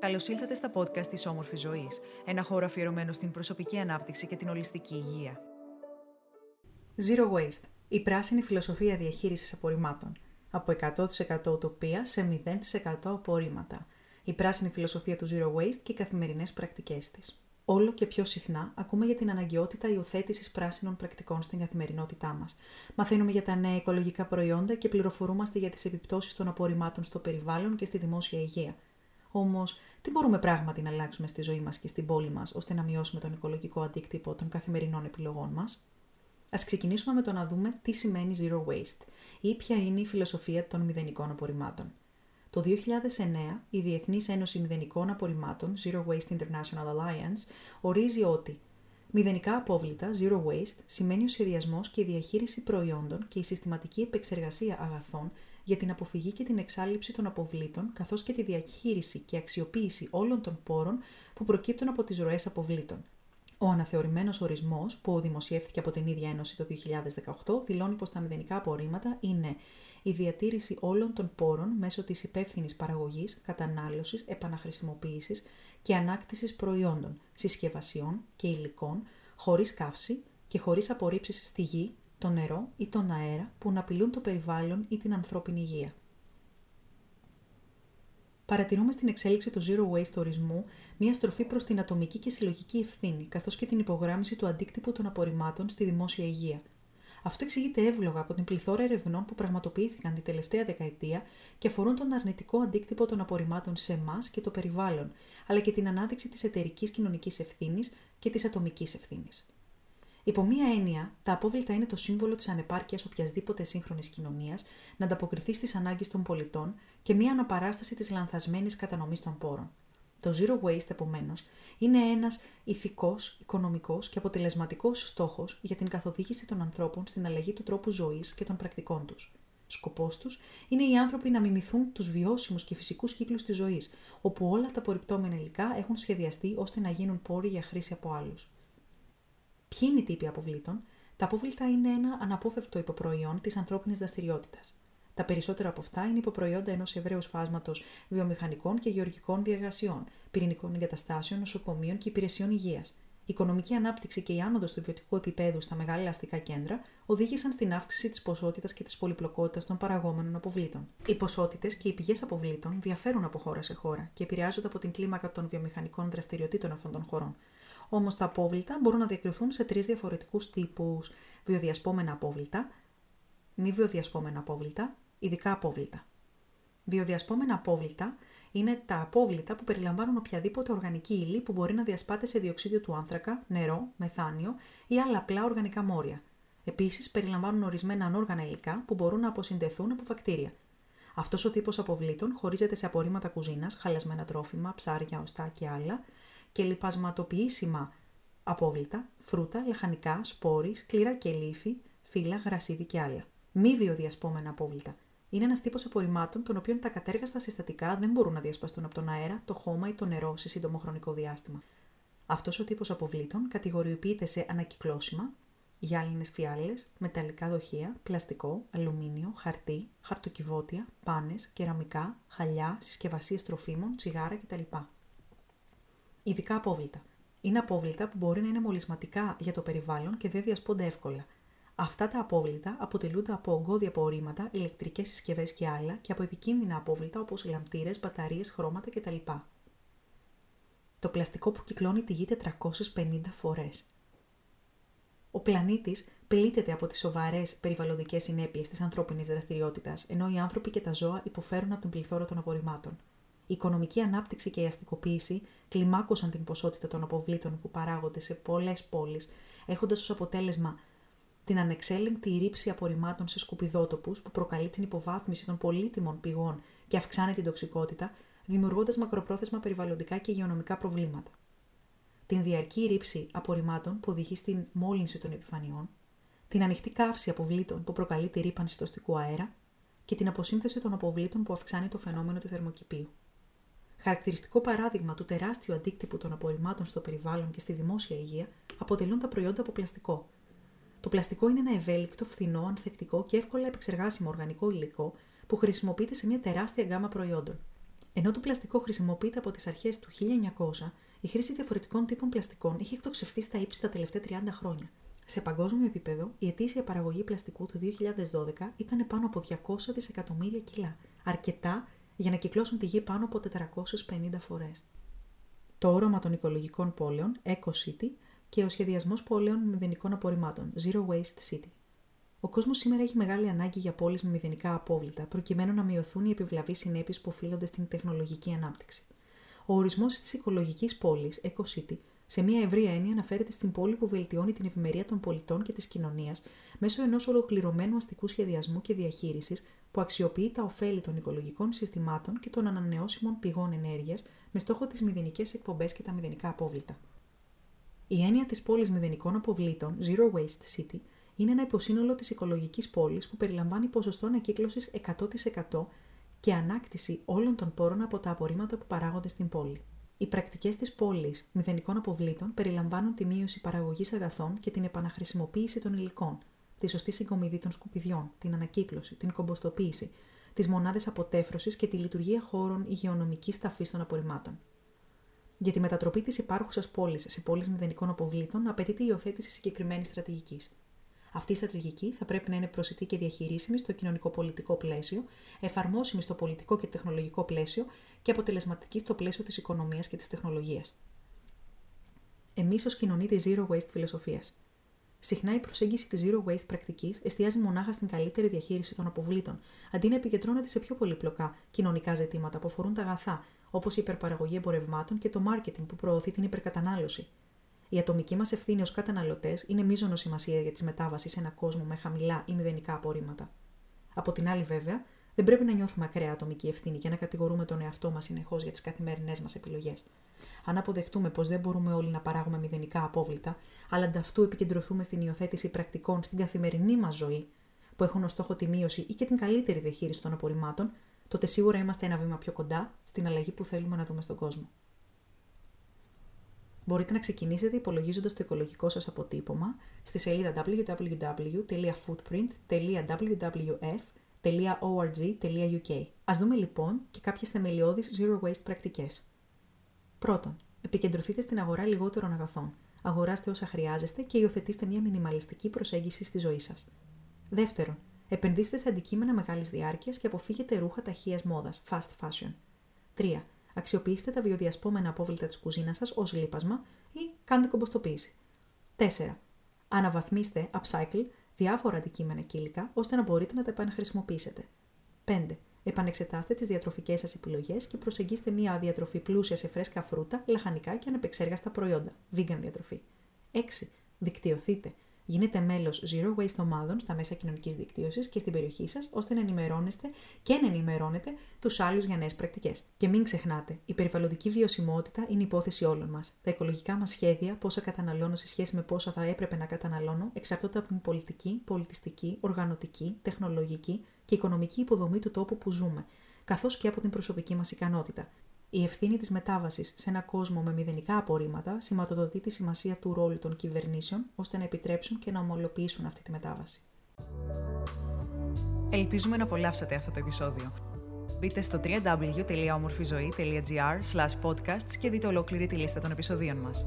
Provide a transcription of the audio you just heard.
Καλώς ήλθατε στα podcast της Όμορφης Ζωής, ένα χώρο αφιερωμένο στην προσωπική ανάπτυξη και την ολιστική υγεία. Zero Waste, η πράσινη φιλοσοφία διαχείρισης απορριμμάτων. Από 100% утοπία σε 0% απορρίμματα. Η πράσινη φιλοσοφία του Zero Waste και οι καθημερινές πρακτικές της. Όλο και πιο συχνά ακούμε για την αναγκαιότητα υιοθέτησης πράσινων πρακτικών στην καθημερινότητά μας. Μαθαίνουμε για τα νέα οικολογικά προϊόντα και πληροφορούμαστε για τις επιπτώσεις των απορριμμάτων στο περιβάλλον και στη δημόσια υγεία. Όμως, τι μπορούμε πράγματι να αλλάξουμε στη ζωή μας και στην πόλη μας ώστε να μειώσουμε τον οικολογικό αντίκτυπο των καθημερινών επιλογών μας; Α ξεκινήσουμε με το να δούμε τι σημαίνει Zero Waste ή ποια είναι η φιλοσοφία των μηδενικών απορριμμάτων. Το 2009, η Διεθνής Ένωση Μηδενικών Απορριμμάτων Zero Waste International Alliance ορίζει ότι Μηδενικά απόβλητα, zero waste, σημαίνει ο σχεδιασμός και η διαχείριση προϊόντων και η συστηματική επεξεργασία αγαθών για την αποφυγή και την εξάλληψη των αποβλήτων, καθώς και τη διαχείριση και αξιοποίηση όλων των πόρων που προκύπτουν από τις ροές αποβλήτων. Ο αναθεωρημένος ορισμός, που δημοσιεύθηκε από την ίδια Ένωση το 2018, δηλώνει πως τα μηδενικά απορρίμματα είναι η διατήρηση όλων των πόρων μέσω της υπεύθυνης παραγωγής, κατανάλωσης, επαναχρησιμοποίησης και ανάκτησης προϊόντων, συσκευασιών και υλικών, χωρίς καύση και χωρίς απορρίψεις στη γη, το νερό ή τον αέρα που να απειλούν το περιβάλλον ή την ανθρώπινη υγεία. Παρατηρούμε στην εξέλιξη του Zero Waste ορισμού μια στροφή προς την ατομική και συλλογική ευθύνη, καθώς και την υπογράμμιση του αντίκτυπου των απορριμμάτων στη δημόσια υγεία, αυτό εξηγείται εύλογα από την πληθώρα ερευνών που πραγματοποιήθηκαν την τελευταία δεκαετία και αφορούν τον αρνητικό αντίκτυπο των απορριμμάτων σε εμάς και το περιβάλλον, αλλά και την ανάδειξη της εταιρικής κοινωνικής ευθύνης και της ατομικής ευθύνης. Υπό μία έννοια, τα απόβλητα είναι το σύμβολο της ανεπάρκειας οποιασδήποτε σύγχρονης κοινωνίας να ανταποκριθεί στις ανάγκες των πολιτών και μία αναπαράσταση της λανθασμένης κατανομής των πόρων. Το zero waste, επομένως, είναι ένας ηθικός, οικονομικός και αποτελεσματικός στόχος για την καθοδήγηση των ανθρώπων στην αλλαγή του τρόπου ζωής και των πρακτικών τους. Σκοπός τους είναι οι άνθρωποι να μιμηθούν τους βιώσιμους και φυσικούς κύκλους της ζωής, όπου όλα τα απορριπτόμενα υλικά έχουν σχεδιαστεί ώστε να γίνουν πόροι για χρήση από άλλους. Ποιοι είναι οι τύποι αποβλήτων, τα απόβλητα είναι ένα αναπόφευκτο υποπροϊόν της ανθρώπινης δραστηριότητας. Τα περισσότερα από αυτά είναι υποπροϊόντα ενός ευρέως φάσματος βιομηχανικών και γεωργικών διεργασιών, πυρηνικών εγκαταστάσεων, νοσοκομείων και υπηρεσιών υγείας. Η οικονομική ανάπτυξη και η άνοδος του ιδιωτικού επίπεδου στα μεγάλα αστικά κέντρα οδήγησαν στην αύξηση της ποσότητας και της πολυπλοκότητας των παραγόμενων αποβλήτων. Οι ποσότητες και οι πηγές αποβλήτων διαφέρουν από χώρα σε χώρα και επηρεάζονται από την κλίμακα των βιομηχανικών δραστηριοτήτων αυτών των χωρών. Όμως τα απόβλητα μπορούν να διακριθούν σε τρεις διαφορετικούς τύπους: βιοδιασπόμενα απόβλητα, μη βιοδιασπόμενα απόβλητα ειδικά απόβλητα. Βιοδιασπόμενα απόβλητα είναι τα απόβλητα που περιλαμβάνουν οποιαδήποτε οργανική ύλη που μπορεί να διασπάται σε διοξίδιο του άνθρακα, νερό, μεθάνιο ή άλλα απλά οργανικά μόρια. Επίσης, περιλαμβάνουν ορισμένα ανόργανα υλικά που μπορούν να αποσυνδεθούν από βακτήρια. Αυτός ο τύπος αποβλήτων χωρίζεται σε απορρίμματα κουζίνας, χαλασμένα τρόφιμα, ψάρια, οστά και άλλα και λιπασματοποιήσιμα απόβλητα, φρούτα, λαχανικά, σπόροι, σκληρά και λίφη, φύλλα, γρασίδι και άλλα. Μη βιοδιασπόμενα απόβλητα είναι ένας τύπος απορριμμάτων των οποίων τα κατέργαστα συστατικά δεν μπορούν να διασπαστούν από τον αέρα, το χώμα ή το νερό σε σύντομο χρονικό διάστημα. Αυτός ο τύπος αποβλήτων κατηγοριοποιείται σε ανακυκλώσιμα, γυάλινες φιάλες, μεταλλικά δοχεία, πλαστικό, αλουμίνιο, χαρτί, χαρτοκιβώτια, πάνες, κεραμικά, χαλιά, συσκευασίες τροφίμων, τσιγάρα κτλ. Ειδικά απόβλητα. Είναι απόβλητα που μπορεί να είναι μολυσματικά για το περιβάλλον και δεν διασπώνται εύκολα, Αυτά τα απόβλητα αποτελούνται από ογκώδια απορρίμματα, ηλεκτρικές συσκευές και άλλα και από επικίνδυνα απόβλητα όπως λαμπτήρες, μπαταρίες, χρώματα κτλ. Το πλαστικό που κυκλώνει τη γη 450 φορές. Ο πλανήτης πλήττεται από τις σοβαρές περιβαλλοντικές συνέπειες της ανθρώπινης δραστηριότητας, ενώ οι άνθρωποι και τα ζώα υποφέρουν από την πληθώρα των απορριμμάτων. Η οικονομική ανάπτυξη και η αστικοποίηση κλιμάκωσαν την ποσότητα των αποβλήτων που παράγονται σε πολλές πόλεις, έχοντας ως αποτέλεσμα την ανεξέλεγκτη ρήψη απορριμμάτων σε σκουπιδότοπους που προκαλεί την υποβάθμιση των πολύτιμων πηγών και αυξάνει την τοξικότητα, δημιουργώντας μακροπρόθεσμα περιβαλλοντικά και υγειονομικά προβλήματα. Την διαρκή ρήψη απορριμμάτων που οδηγεί στην μόλυνση των επιφανειών, την ανοιχτή καύση αποβλήτων που προκαλεί τη ρήπανση του αστικού αέρα και την αποσύνθεση των αποβλήτων που αυξάνει το φαινόμενο του θερμοκηπίου. Χαρακτηριστικό παράδειγμα του τεράστιου αντίκτυπου των απορριμμάτων στο περιβάλλον και στη δημόσια υγεία αποτελούν τα προϊόντα από πλαστικό, το πλαστικό είναι ένα ευέλικτο, φθηνό, ανθεκτικό και εύκολα επεξεργάσιμο οργανικό υλικό που χρησιμοποιείται σε μια τεράστια γκάμα προϊόντων. Ενώ το πλαστικό χρησιμοποιείται από τις αρχές του 1900, η χρήση διαφορετικών τύπων πλαστικών έχει εκτοξευθεί στα ύψη τα τελευταία 30 χρόνια. Σε παγκόσμιο επίπεδο, η ετήσια παραγωγή πλαστικού του 2012 ήταν πάνω από 200 δισεκατομμύρια κιλά, αρκετά για να κυκλώσουν τη γη πάνω από 450 φορές. Το όρομα των οικολογικών πόλεων, Eco City, και ο σχεδιασμός πόλεων μηδενικών απορριμμάτων, Zero Waste City. Ο κόσμος σήμερα έχει μεγάλη ανάγκη για πόλεις με μηδενικά απόβλητα, προκειμένου να μειωθούν οι επιβλαβείς συνέπειες που οφείλονται στην τεχνολογική ανάπτυξη. Ο ορισμός της οικολογικής πόλης, Eco City, σε μια ευρία έννοια αναφέρεται στην πόλη που βελτιώνει την ευημερία των πολιτών και της κοινωνίας μέσω ενός ολοκληρωμένου αστικού σχεδιασμού και διαχείρισης που αξιοποιεί τα ωφέλη των οικολογικών συστημάτων και των ανανεώσιμων πηγών ενέργειας με στόχο τις μηδενικές εκπομπές και τα μηδενικά απόβλητα. Η έννοια της πόλης μηδενικών αποβλήτων, Zero Waste City, είναι ένα υποσύνολο της οικολογικής πόλης που περιλαμβάνει ποσοστό ανακύκλωσης 100% και ανάκτηση όλων των πόρων από τα απορρίμματα που παράγονται στην πόλη. Οι πρακτικές της πόλης μηδενικών αποβλήτων περιλαμβάνουν τη μείωση παραγωγής αγαθών και την επαναχρησιμοποίηση των υλικών, τη σωστή συγκομιδή των σκουπιδιών, την ανακύκλωση, την κομποστοποίηση, τις μονάδες αποτέφρωσης και τη λειτουργία χώρων υγειονομικής ταφής των απορριμμάτων. Για τη μετατροπή της υπάρχουσας πόλης σε πόλη μηδενικών αποβλήτων απαιτείται η υιοθέτηση συγκεκριμένης στρατηγικής. Αυτή η στρατηγική θα πρέπει να είναι προσιτή και διαχειρίσιμη στο κοινωνικό-πολιτικό πλαίσιο, εφαρμόσιμη στο πολιτικό και τεχνολογικό πλαίσιο και αποτελεσματική στο πλαίσιο της οικονομίας και της τεχνολογίας. Εμείς ως κοινωνία της Zero Waste φιλοσοφίας. Συχνά η προσέγγιση της Zero Waste πρακτικής εστιάζει μονάχα στην καλύτερη διαχείριση των αποβλήτων, αντί να επικεντρώνεται σε πιο πολύπλοκα κοινωνικά ζητήματα που αφορούν τα αγαθά, όπως η υπερπαραγωγή εμπορευμάτων και το marketing που προωθεί την υπερκατανάλωση. Η ατομική μας ευθύνη ως καταναλωτές είναι μείζονο σημασία για τη μετάβαση σε ένα κόσμο με χαμηλά ή μηδενικά απορρίμματα. Από την άλλη, βέβαια, δεν πρέπει να νιώθουμε ακραία ατομική ευθύνη και να κατηγορούμε τον εαυτό μας συνεχώς για τις καθημερινές μας επιλογές. Αν αποδεχτούμε πως δεν μπορούμε όλοι να παράγουμε μηδενικά απόβλητα, αλλά ανταυτού επικεντρωθούμε στην υιοθέτηση πρακτικών στην καθημερινή μας ζωή, που έχουν ως στόχο τη μείωση ή και την καλύτερη διαχείριση των απορριμμάτων, τότε σίγουρα είμαστε ένα βήμα πιο κοντά στην αλλαγή που θέλουμε να δούμε στον κόσμο. Μπορείτε να ξεκινήσετε υπολογίζοντας το οικολογικό σας αποτύπωμα στη σελίδα www.footprint.wwf.org.uk. Ας δούμε λοιπόν και κάποιες θεμελιώδεις Zero Waste πρακτικές. Πρώτον, επικεντρωθείτε στην αγορά λιγότερων αγαθών. Αγοράστε όσα χρειάζεστε και υιοθετήστε μια μινιμαλιστική προσέγγιση στη ζωή σας. Δεύτερον, επενδύστε σε αντικείμενα μεγάλης διάρκειας και αποφύγετε ρούχα ταχείας μόδας, fast fashion. 3. Αξιοποιήστε τα βιοδιασπόμενα απόβλητα της κουζίνας σας ως λίπασμα ή κάντε κομποστοποίηση. 4. Αναβαθμίστε, upcycle, διάφορα αντικείμενα και υλικά ώστε να μπορείτε να τα επαναχρησιμοποιήσετε. 5. Επανεξετάστε τις διατροφικές σας επιλογές και προσεγγίστε μια διατροφή πλούσια σε φρέσκα φρούτα, λαχανικά και ανεπεξέργαστα προϊόντα. Vegan διατροφή. 6. Δικτυωθείτε. Γίνετε μέλος Zero Waste ομάδων στα μέσα κοινωνικής δικτύωσης και στην περιοχή σας, ώστε να ενημερώνεστε και να ενημερώνετε τους άλλους για νέες πρακτικές. Και μην ξεχνάτε, η περιβαλλοντική βιωσιμότητα είναι υπόθεση όλων μας. Τα οικολογικά μας σχέδια, πόσα καταναλώνω σε σχέση με πόσα θα έπρεπε να καταναλώνω, εξαρτώνται από την πολιτική, πολιτιστική, οργανωτική, τεχνολογική και οικονομική υποδομή του τόπου που ζούμε, καθώς και από την προσωπική μας ικανότητα. Η ευθύνη της μετάβασης σε ένα κόσμο με μηδενικά απορρίμματα σηματοδοτεί τη σημασία του ρόλου των κυβερνήσεων ώστε να επιτρέψουν και να ομολοποιήσουν αυτή τη μετάβαση. Ελπίζουμε να απολαύσατε αυτό το επεισόδιο. Μπείτε στο www.omorfizoe.gr podcasts και δείτε ολόκληρη τη λίστα των επεισοδίων μας.